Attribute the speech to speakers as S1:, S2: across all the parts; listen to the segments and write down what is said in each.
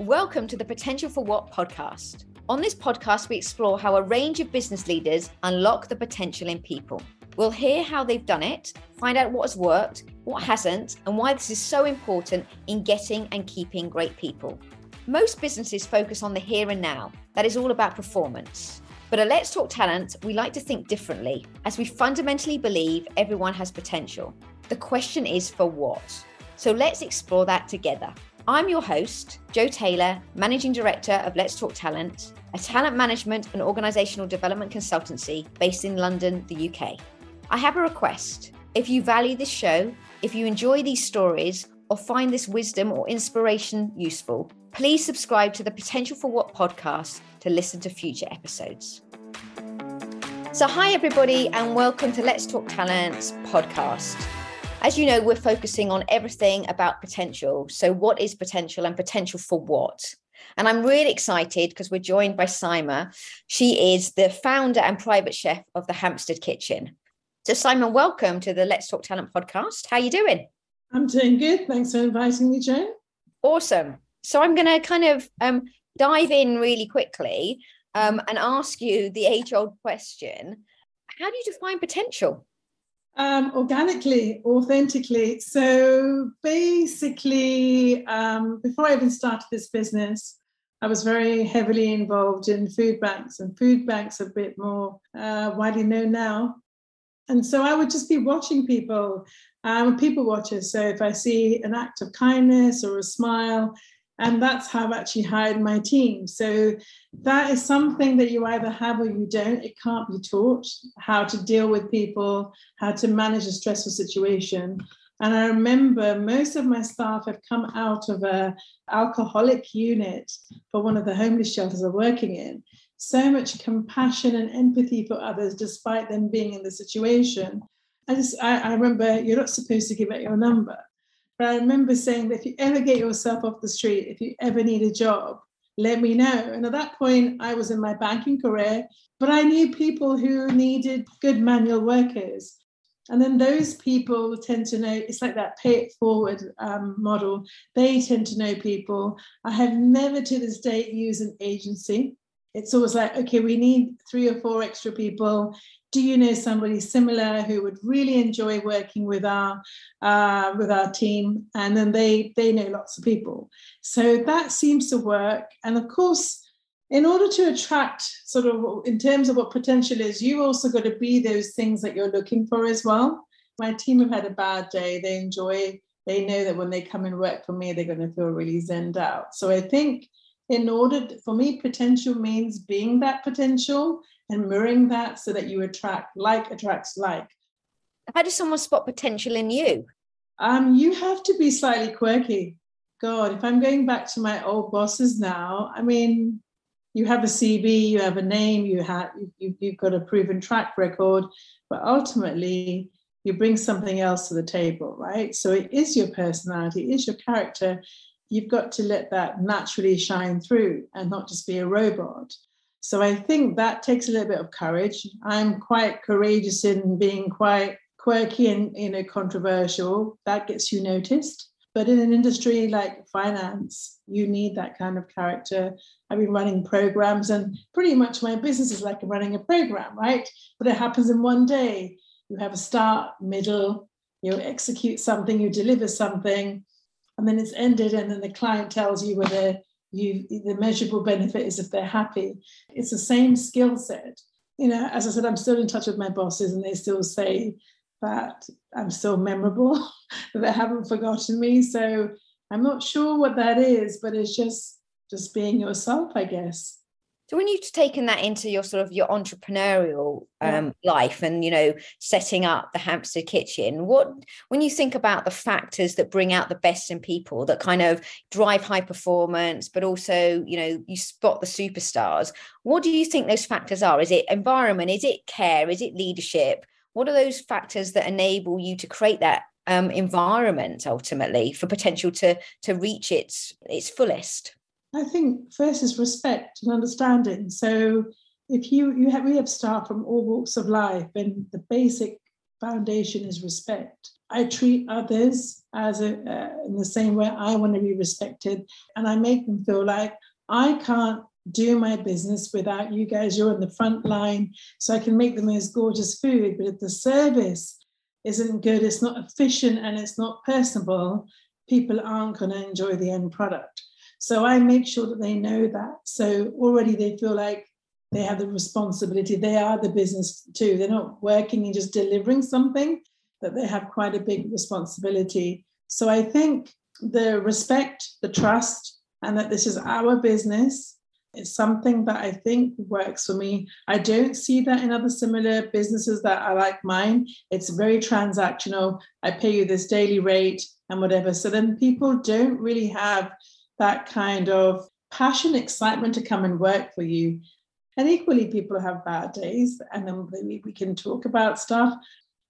S1: Welcome to the Potential for What podcast. On this podcast, we explore how a range of business leaders unlock the potential in people. We'll hear how they've done it, find out what has worked, what hasn't, and why this is so important in getting and keeping great people. Most businesses focus on the here and now, that is all about performance. But at Let's Talk Talent, we like to think differently, as we fundamentally believe everyone has potential. The question is for what? So let's explore that together. I'm your host, Jo Taylor, Managing Director of Let's Talk Talent, a talent management and organisational development consultancy based in London, the UK. I have a request. If you value this show, if you enjoy these stories, or find this wisdom or inspiration useful, please subscribe to the Potential for What podcast to listen to future episodes. So, hi, everybody, and welcome to Let's Talk Talents podcast. As you know, we're focusing on everything about potential. So, what is potential and potential for what? And I'm really excited because we're joined by Saima. She is the founder and private chef of the Hampstead Kitchen. So, Saima, welcome to the Let's Talk Talent podcast. How are you doing?
S2: I'm doing good. Thanks for inviting me, Jane.
S1: Awesome. So, I'm going to kind of um, dive in really quickly um, and ask you the age old question How do you define potential?
S2: Um, organically, authentically. So basically, um, before I even started this business, I was very heavily involved in food banks, and food banks are a bit more uh, widely known now. And so I would just be watching people. I'm a people watcher. So if I see an act of kindness or a smile, and that's how I've actually hired my team. So that is something that you either have or you don't. It can't be taught how to deal with people, how to manage a stressful situation. And I remember most of my staff have come out of a alcoholic unit for one of the homeless shelters I'm working in so much compassion and empathy for others despite them being in the situation. I just I, I remember you're not supposed to give out your number. But I remember saying that if you ever get yourself off the street, if you ever need a job, let me know. And at that point, I was in my banking career, but I knew people who needed good manual workers. And then those people tend to know it's like that pay it forward um, model. They tend to know people. I have never to this day used an agency it's always like, okay, we need three or four extra people. Do you know somebody similar who would really enjoy working with our uh, with our team? And then they they know lots of people. So that seems to work. And of course, in order to attract sort of in terms of what potential is, you also got to be those things that you're looking for as well. My team have had a bad day. They enjoy, they know that when they come and work for me, they're going to feel really zenned out. So I think in order for me potential means being that potential and mirroring that so that you attract like attracts like.
S1: How does someone spot potential in you?
S2: Um you have to be slightly quirky. God if i'm going back to my old bosses now i mean you have a cv you have a name you have you, you've got a proven track record but ultimately you bring something else to the table right? So it is your personality it is your character. You've got to let that naturally shine through and not just be a robot. So I think that takes a little bit of courage. I'm quite courageous in being quite quirky and you know controversial. That gets you noticed. But in an industry like finance, you need that kind of character. I've been running programs, and pretty much my business is like running a program, right? But it happens in one day. You have a start, middle, you execute something, you deliver something, and then it's ended and then the client tells you whether you the measurable benefit is if they're happy. It's the same skill set. You know as i said i'm still in touch with my bosses and they still say that i'm still memorable that they haven't forgotten me. So i'm not sure what that is but it's just just being yourself i guess
S1: so when you've taken that into your sort of your entrepreneurial um, yeah. life and you know setting up the Hampstead Kitchen, what when you think about the factors that bring out the best in people that kind of drive high performance, but also you know you spot the superstars. What do you think those factors are? Is it environment? Is it care? Is it leadership? What are those factors that enable you to create that um, environment ultimately for potential to to reach its its fullest?
S2: I think first is respect and understanding. So if you you have we have staff from all walks of life, and the basic foundation is respect. I treat others as a, uh, in the same way I want to be respected, and I make them feel like I can't do my business without you guys. You're on the front line, so I can make the most gorgeous food. But if the service isn't good, it's not efficient, and it's not personable, people aren't going to enjoy the end product. So I make sure that they know that. So already they feel like they have the responsibility. They are the business too. They're not working and just delivering something, that they have quite a big responsibility. So I think the respect, the trust, and that this is our business is something that I think works for me. I don't see that in other similar businesses that are like mine. It's very transactional. I pay you this daily rate and whatever. So then people don't really have that kind of passion, excitement to come and work for you. And equally, people have bad days, and then we, we can talk about stuff.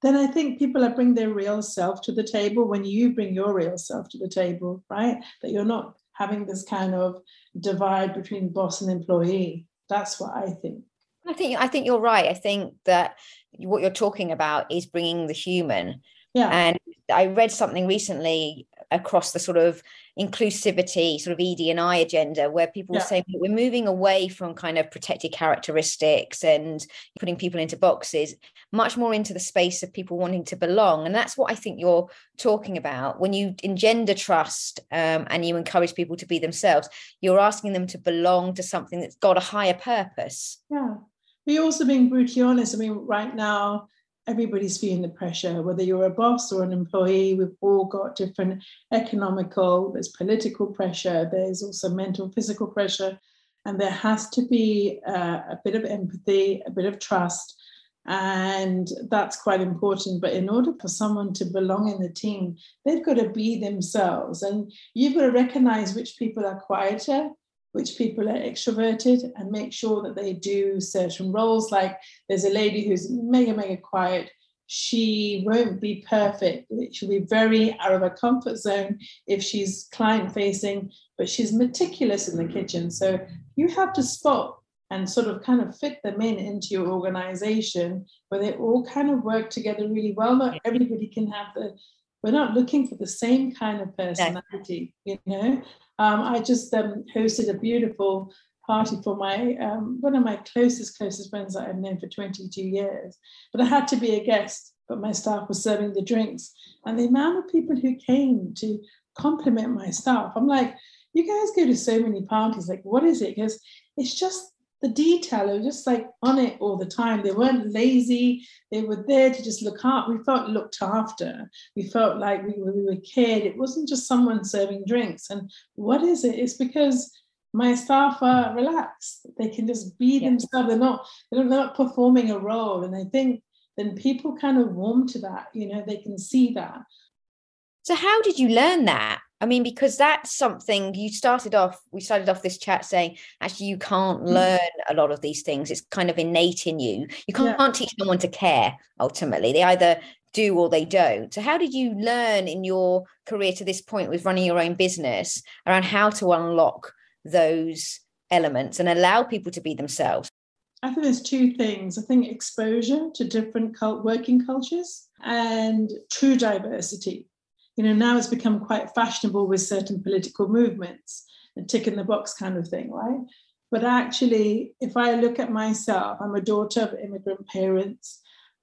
S2: Then I think people are bring their real self to the table when you bring your real self to the table, right? That you're not having this kind of divide between boss and employee. That's what I think.
S1: I think I think you're right. I think that what you're talking about is bringing the human.
S2: Yeah.
S1: And I read something recently across the sort of inclusivity sort of ED&I agenda where people yeah. saying we're moving away from kind of protected characteristics and putting people into boxes much more into the space of people wanting to belong. And that's what I think you're talking about. When you engender trust um, and you encourage people to be themselves you're asking them to belong to something that's got a higher purpose.
S2: Yeah. We also being brutally honest I mean right now everybody's feeling the pressure, whether you're a boss or an employee, we've all got different economical, there's political pressure, there's also mental, physical pressure. And there has to be uh, a bit of empathy, a bit of trust. And that's quite important. But in order for someone to belong in the team, they've got to be themselves. And you've got to recognize which people are quieter which people are extroverted and make sure that they do certain roles. Like there's a lady who's mega, mega quiet. She won't be perfect. She'll be very out of her comfort zone if she's client facing, but she's meticulous in the mm-hmm. kitchen. So you have to spot and sort of kind of fit them in into your organization where they all kind of work together really well. Not everybody can have the, we're not looking for the same kind of personality, you know. Um, I just um, hosted a beautiful party for my um, one of my closest closest friends that I've known for 22 years. But I had to be a guest, but my staff was serving the drinks, and the amount of people who came to compliment my staff, I'm like, you guys go to so many parties. Like, what is it? Because it's just the detail. They were just like on it all the time. They weren't lazy. They were there to just look up. We felt looked after. We felt like we were, we were cared. It wasn't just someone serving drinks. And what is it? It's because my staff are relaxed. They can just be yeah. themselves. They're not, they're not performing a role. And I think then people kind of warm to that. You know, they can see that.
S1: So how did you learn that? I mean, because that's something you started off, we started off this chat saying, actually, you can't mm. learn a lot of these things. It's kind of innate in you. You can't, yeah. teach someone to care ultimately. They either do or they don't. So, how did you learn in your career to this point with running your own business around how to unlock those elements and allow people to be themselves?
S2: I think there's two things. I think exposure to different cult working cultures and true diversity you know, now it's become quite fashionable with certain political movements and tick in the box kind of thing, right? But actually, if I look at myself, I'm a daughter of immigrant parents.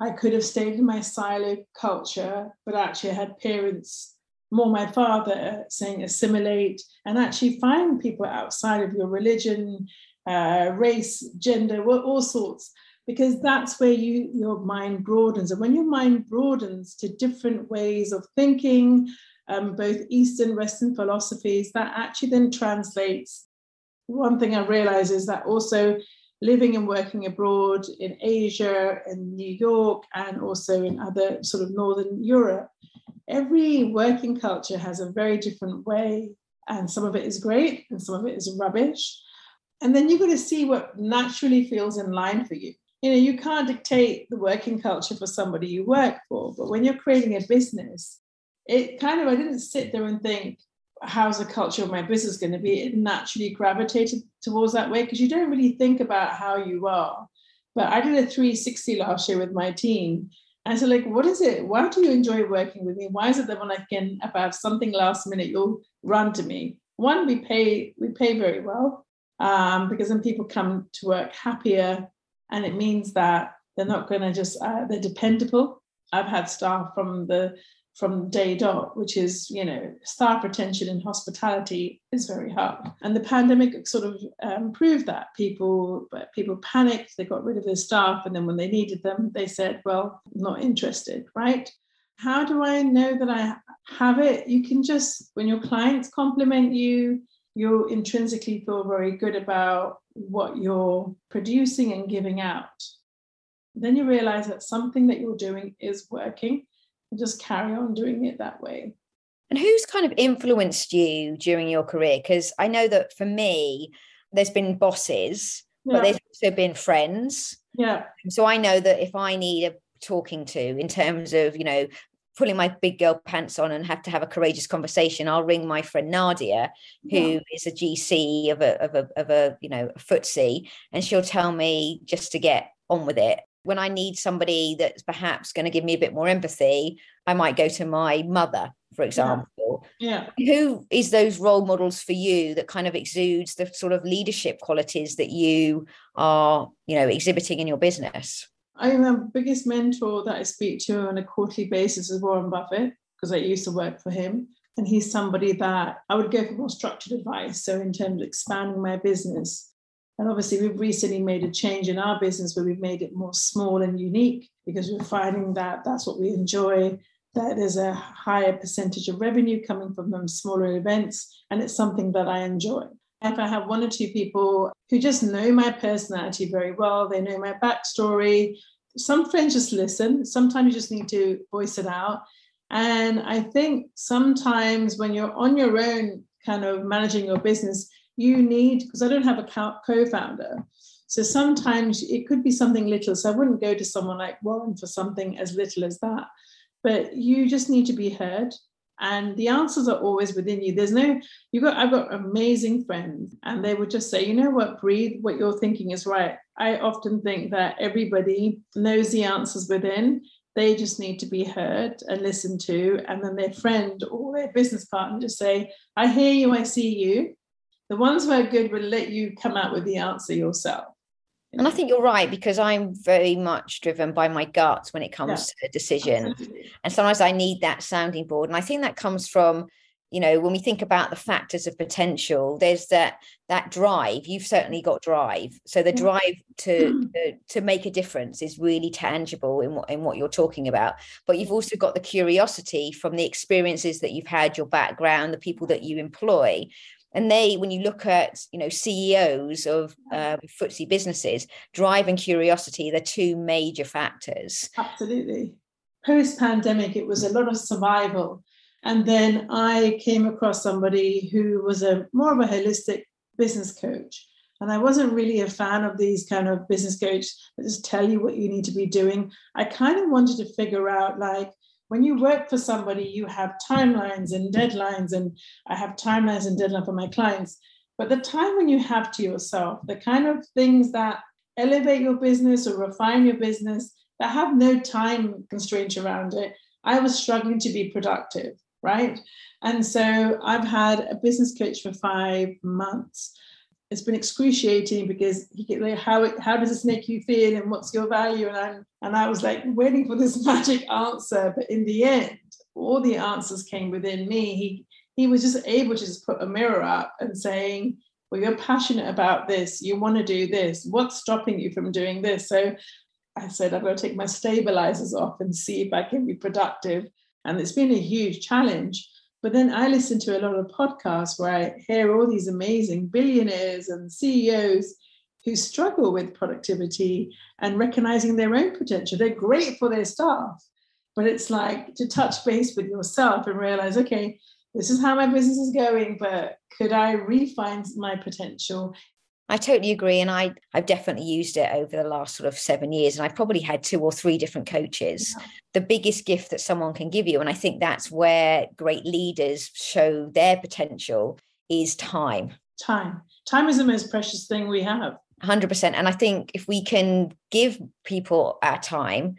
S2: I could have stayed in my silo culture, but actually, I had parents, more my father, saying assimilate and actually find people outside of your religion, uh, race, gender, all sorts because that's where you your mind broadens. And when your mind broadens to different ways of thinking um, both eastern western philosophies that actually then translates. One thing i realize is that also living and working abroad in asia in new york and also in other sort of northern europe every working culture has a very different way. And some of it is great and some of it is rubbish. And then you've got to see what naturally feels in line for you you know you can't dictate the working culture for somebody you work for but when you're creating a business it kind of i didn't sit there and think how's the culture of my business going to be it naturally gravitated towards that way because you don't really think about how you are but i did a 360 last year with my team And so, like, what is it? Why do you enjoy working with me? Why is it that when I can, if I have something last minute, you'll run to me? One, we pay we pay very well um, because then people come to work happier, and it means that they're not going to just uh, they're dependable. I've had staff from the from day dot, which is, you know, staff retention in hospitality is very hard. And the pandemic sort of um, proved that people people panicked, they got rid of their staff, and then when they needed them, they said, "Well, not interested." Right? How do I know that I have it? You can just when your clients compliment you, you intrinsically feel very good about what you're producing and giving out. Then you realize that something that you're doing is working and just carry on doing it that way.
S1: And who's kind of influenced you during your career? Because I know that for me, there's been bosses, yeah. but there's also been friends.
S2: Yeah.
S1: So I know that if I need a talking to in terms of, you know, pulling my big girl pants on and have to have a courageous conversation, I'll ring my friend Nadia, who yeah. is a GC of a of a of a you know a FTSE, and she'll tell me just to get on with it when I need somebody that's perhaps going to give me a bit more empathy, I might go to my mother, for example.
S2: Yeah.
S1: yeah. Who is those role models for you that kind of exudes the sort of leadership qualities that you are, you know, exhibiting in your business?
S2: I am the biggest mentor that I speak to on a quarterly basis is Warren Buffett, because I used to work for him. And he's somebody that I would go for more structured advice. So, in terms of expanding my business, and obviously, we've recently made a change in our business where we've made it more small and unique because we're finding that that's what we enjoy, that there's a higher percentage of revenue coming from them smaller events. And it's something that I enjoy. If I have one or two people who just know my personality very well, they know my backstory. Some friends just listen. Sometimes you just need to voice it out. And I think sometimes when you're on your own, kind of managing your business, you need, because I don't have a co founder. So sometimes it could be something little. So I wouldn't go to someone like Warren for something as little as that. But you just need to be heard. And the answers are always within you. There's no, you got, I've got amazing friends, and they would just say, you know what, breathe, what you're thinking is right. I often think that everybody knows the answers within. They just need to be heard and listened to. And then their friend or their business partner just say, I hear you, I see you the ones who are good will let you come out with the answer yourself.
S1: And I think you're right because I'm very much driven by my gut when it comes yeah. to decisions. Absolutely. And sometimes I need that sounding board. And I think that comes from, you know, when we think about the factors of potential, there's that that drive. You've certainly got drive. So the mm. drive to, to to make a difference is really tangible in what in what you're talking about. But you've also got the curiosity from the experiences that you've had, your background, the people that you employ and they when you look at you know ceos of um, FTSE businesses drive and curiosity they're two major factors.
S2: Absolutely. Post pandemic it was a lot of survival. And then i came across somebody who was a more of a holistic business coach. And I wasn't really a fan of these kind of business coaches that just tell you what you need to be doing. I kind of wanted to figure out like, when you work for somebody, you have timelines and deadlines, and I have timelines and deadlines for my clients. But the time when you have to yourself, the kind of things that elevate your business or refine your business that have no time constraints around it, I was struggling to be productive, right? And so I've had a business coach for five months it's been excruciating because he like how it, how does this make you feel and what's your value? And I and I was like waiting for this magic answer but in the end all the answers came within me. He he was just able to just put a mirror up and saying well you're passionate about this. You want to do this. What's stopping you from doing this? So I said I'm going to take my stabilizers off and see if I can be productive. And it's been a huge challenge but then I listen to a lot of podcasts where I hear all these amazing billionaires and CEOs who struggle with productivity and recognizing their own potential. They're great for their staff, but it's like to touch base with yourself and realize, okay, this is how my business is going, but could I refine my potential
S1: I totally agree. And I, I've definitely used it over the last sort of seven years. And I've probably had two or three different coaches. Yeah. The biggest gift that someone can give you, and I think that's where great leaders show their potential, is time.
S2: Time. Time is the most precious thing we have.
S1: 100%. And I think if we can give people our time,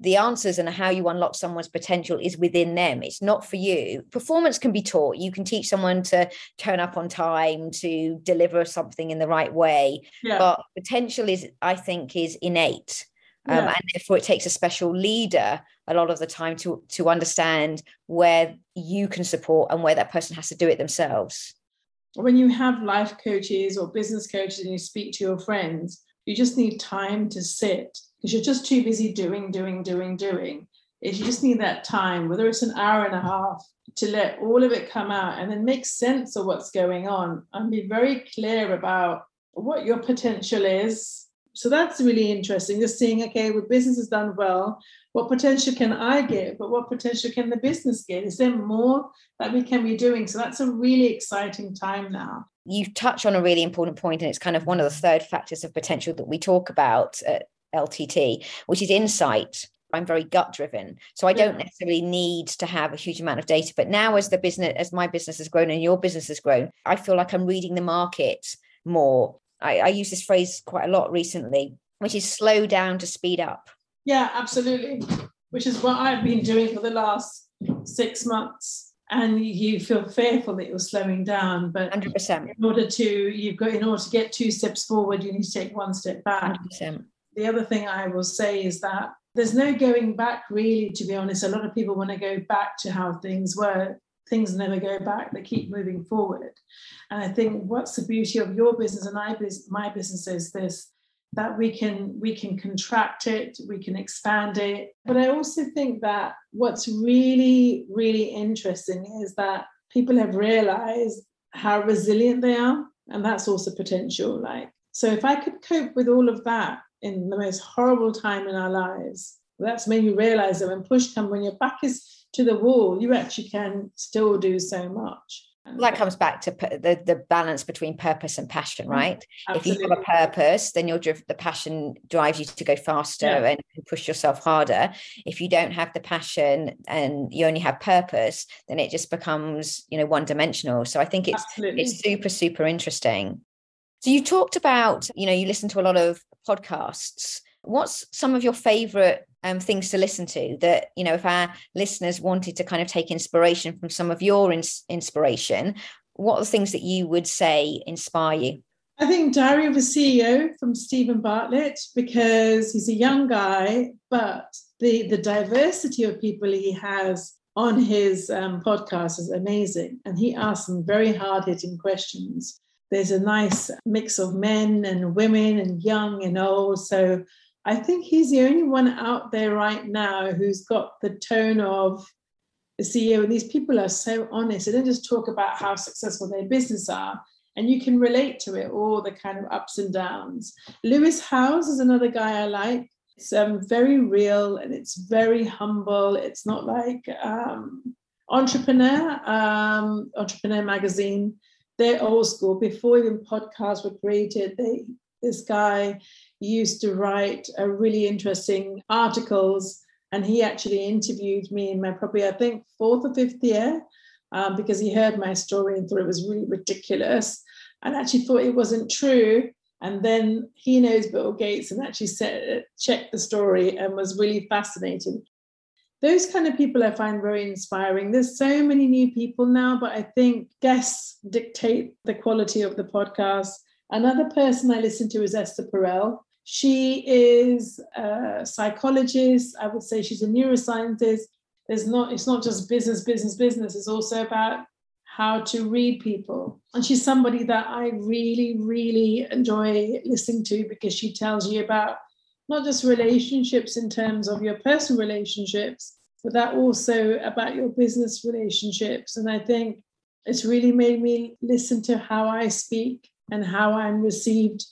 S1: the answers and how you unlock someone's potential is within them. It's not for you. Performance can be taught. You can teach someone to turn up on time, to deliver something in the right way. Yeah. But potential is, I think, is innate. Um, yeah. and therefore it takes a special leader a lot of the time to to understand where you can support and where that person has to do it themselves
S2: when you have life coaches or business coaches and you speak to your friends you just need time to sit because you're just too busy doing, doing, doing, doing. Is you just need that time, whether it's an hour and a half, to let all of it come out and then make sense of what's going on and be very clear about what your potential is. So that's really interesting. Just seeing, okay, well, business has done well. What potential can I give? But what potential can the business give? Is there more that we can be doing? So that's a really exciting time now
S1: you touch on a really important point, and it's kind of one of the third factors of potential that we talk about at LTT, which is insight. I'm very gut driven. So I don't necessarily need to have a huge amount of data. But now as the business, as my business has grown and your business has grown, I feel like I'm reading the market more. I, I use this phrase quite a lot recently, which is slow down to speed up.
S2: Yeah, absolutely. Which is what I've been doing for the last six months and you feel fearful that you're slowing down but
S1: 100%
S2: in order to you've got in order to get two steps forward you need to take one step back 100%. The other thing i will say is that there's no going back really to be honest. A lot of people want to go back to how things were. Things never go back they keep moving forward. And i think what's the beauty of your business and my business is this that we can we can contract it we can expand it. But i also think that what's really really interesting is that people have realized how resilient they are and that's also potential like. So if i could cope with all of that in the most horrible time in our lives that's made me realize that when push comes when your back is to the wall you actually can still do so much
S1: that comes back to the, the balance between purpose and passion, mm, right? Absolutely. If you have a purpose, then you're driven, the passion drives you to go faster yeah. and push yourself harder. If you don't have the passion and you only have purpose, then it just becomes, you know, one dimensional. So I think it's Absolutely. it's super, super interesting. So you talked about, you know, you listen to a lot of podcasts. What's some of your favorite um, things to listen to that you know if our listeners wanted to kind of take inspiration from some of your ins- inspiration what are the things that you would say inspire you
S2: I think Diary of a CEO from Steven Bartlett because he's a young guy, but the the diversity of people he has on his um, podcast is amazing, and he asks some very hard hitting questions. There's a nice mix of men and women and young and old, so I think he's the only one out there right now who's got the tone of the CEO. And these people are so honest. They don't just talk about how successful their business are. And you can relate to it, all the kind of ups and downs. Lewis Howes is another guy I like. It's um, very real and it's very humble. It's not like um, Entrepreneur, um, Entrepreneur Magazine. They're old school. Before even podcasts were created, they this guy used to write really interesting articles and he actually interviewed me in my probably i think fourth or fifth year um, because he heard my story and thought it was really ridiculous and actually thought it wasn't true and then he knows bill gates and actually checked the story and was really fascinated those kind of people i find very inspiring there's so many new people now but i think guests dictate the quality of the podcast another person i listen to is esther perel she is a psychologist. I would say she's a neuroscientist. There's not, it's not just business, business, business. It's also about how to read people. And she's somebody that I really, really enjoy listening to because she tells you about not just relationships in terms of your personal relationships, but that also about your business relationships. And I think it's really made me listen to how I speak and how I'm received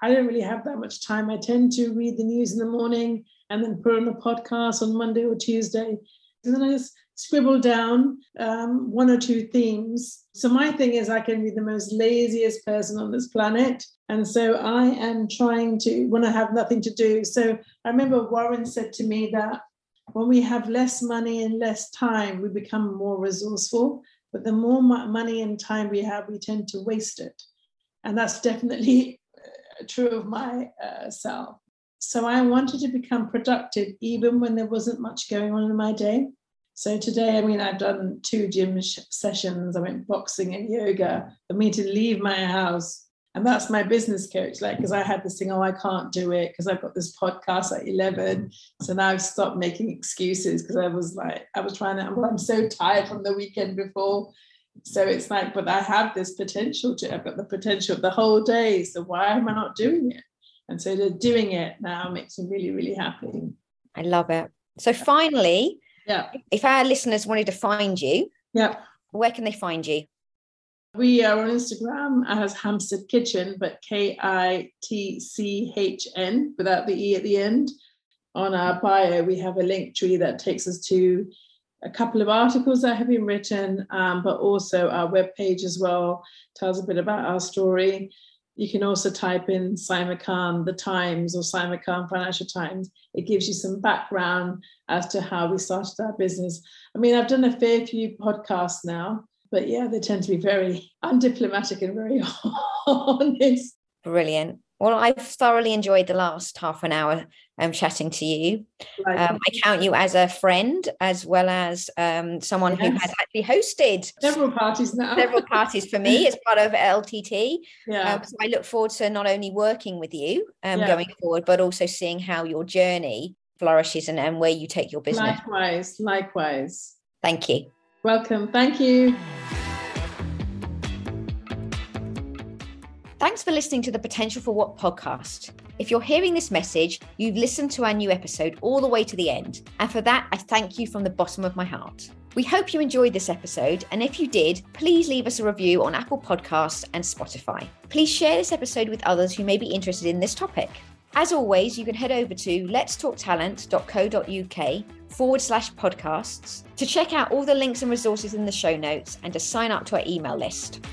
S2: I don't really have that much time. I tend to read the news in the morning and then put on a podcast on Monday or Tuesday. And then I just scribble down um, one or two themes. So my thing is I can be the most laziest person on this planet. And so I am trying to, when I have nothing to do. So I remember Warren said to me that when we have less money and less time, we become more resourceful. But the more money and time we have, we tend to waste it. And that's definitely true of my uh. So I wanted to become productive even when there wasn't much going on in my day. So today, I mean, I've done two gym sh- sessions. I went boxing and yoga. For me to leave my house, and that's my business coach. Like, because I had this thing, oh, I can't do it because I've got this podcast at eleven. So now I've stopped making excuses because I was like, I was trying to. I'm so tired from the weekend before. So it's like, but I have this potential to. I've got the potential of the whole day. So why am I not doing it? And so the doing it now makes me really, really happy.
S1: I love it. So finally,
S2: yeah.
S1: If our listeners wanted to find you,
S2: yeah.
S1: Where can they find you?
S2: We are on Instagram as Hampstead Kitchen, but K I T C H N without the E at the end. On our bio, we have a link tree that takes us to a couple of articles that have been written, um, but also our webpage as well tells a bit about our story. You can also type in Saima Khan, The Times, or Saima Khan Financial Times. It gives you some background as to how we started our business. I mean, I've done a fair few podcasts now, but yeah, they tend to be very undiplomatic and very honest.
S1: Brilliant. Well, I've thoroughly enjoyed the last half an hour um, chatting to you. Um, I count you as a friend as well as um, someone yes. who has actually hosted
S2: several parties now.
S1: several parties for me as part of LTT. Yeah. Um, so I look forward to not only working with you um, yeah. going forward, but also seeing how your journey flourishes and, and where you take your business.
S2: Likewise, likewise.
S1: Thank you.
S2: Welcome. Thank you.
S1: Thanks for listening to the Potential for What podcast. If you're hearing this message, you've listened to our new episode all the way to the end. And for that, I thank you from the bottom of my heart. We hope you enjoyed this episode, and if you did, please leave us a review on Apple Podcasts and Spotify. Please share this episode with others who may be interested in this topic. As always, you can head over to letstalktalent.co.uk forward slash podcasts to check out all the links and resources in the show notes and to sign up to our email list.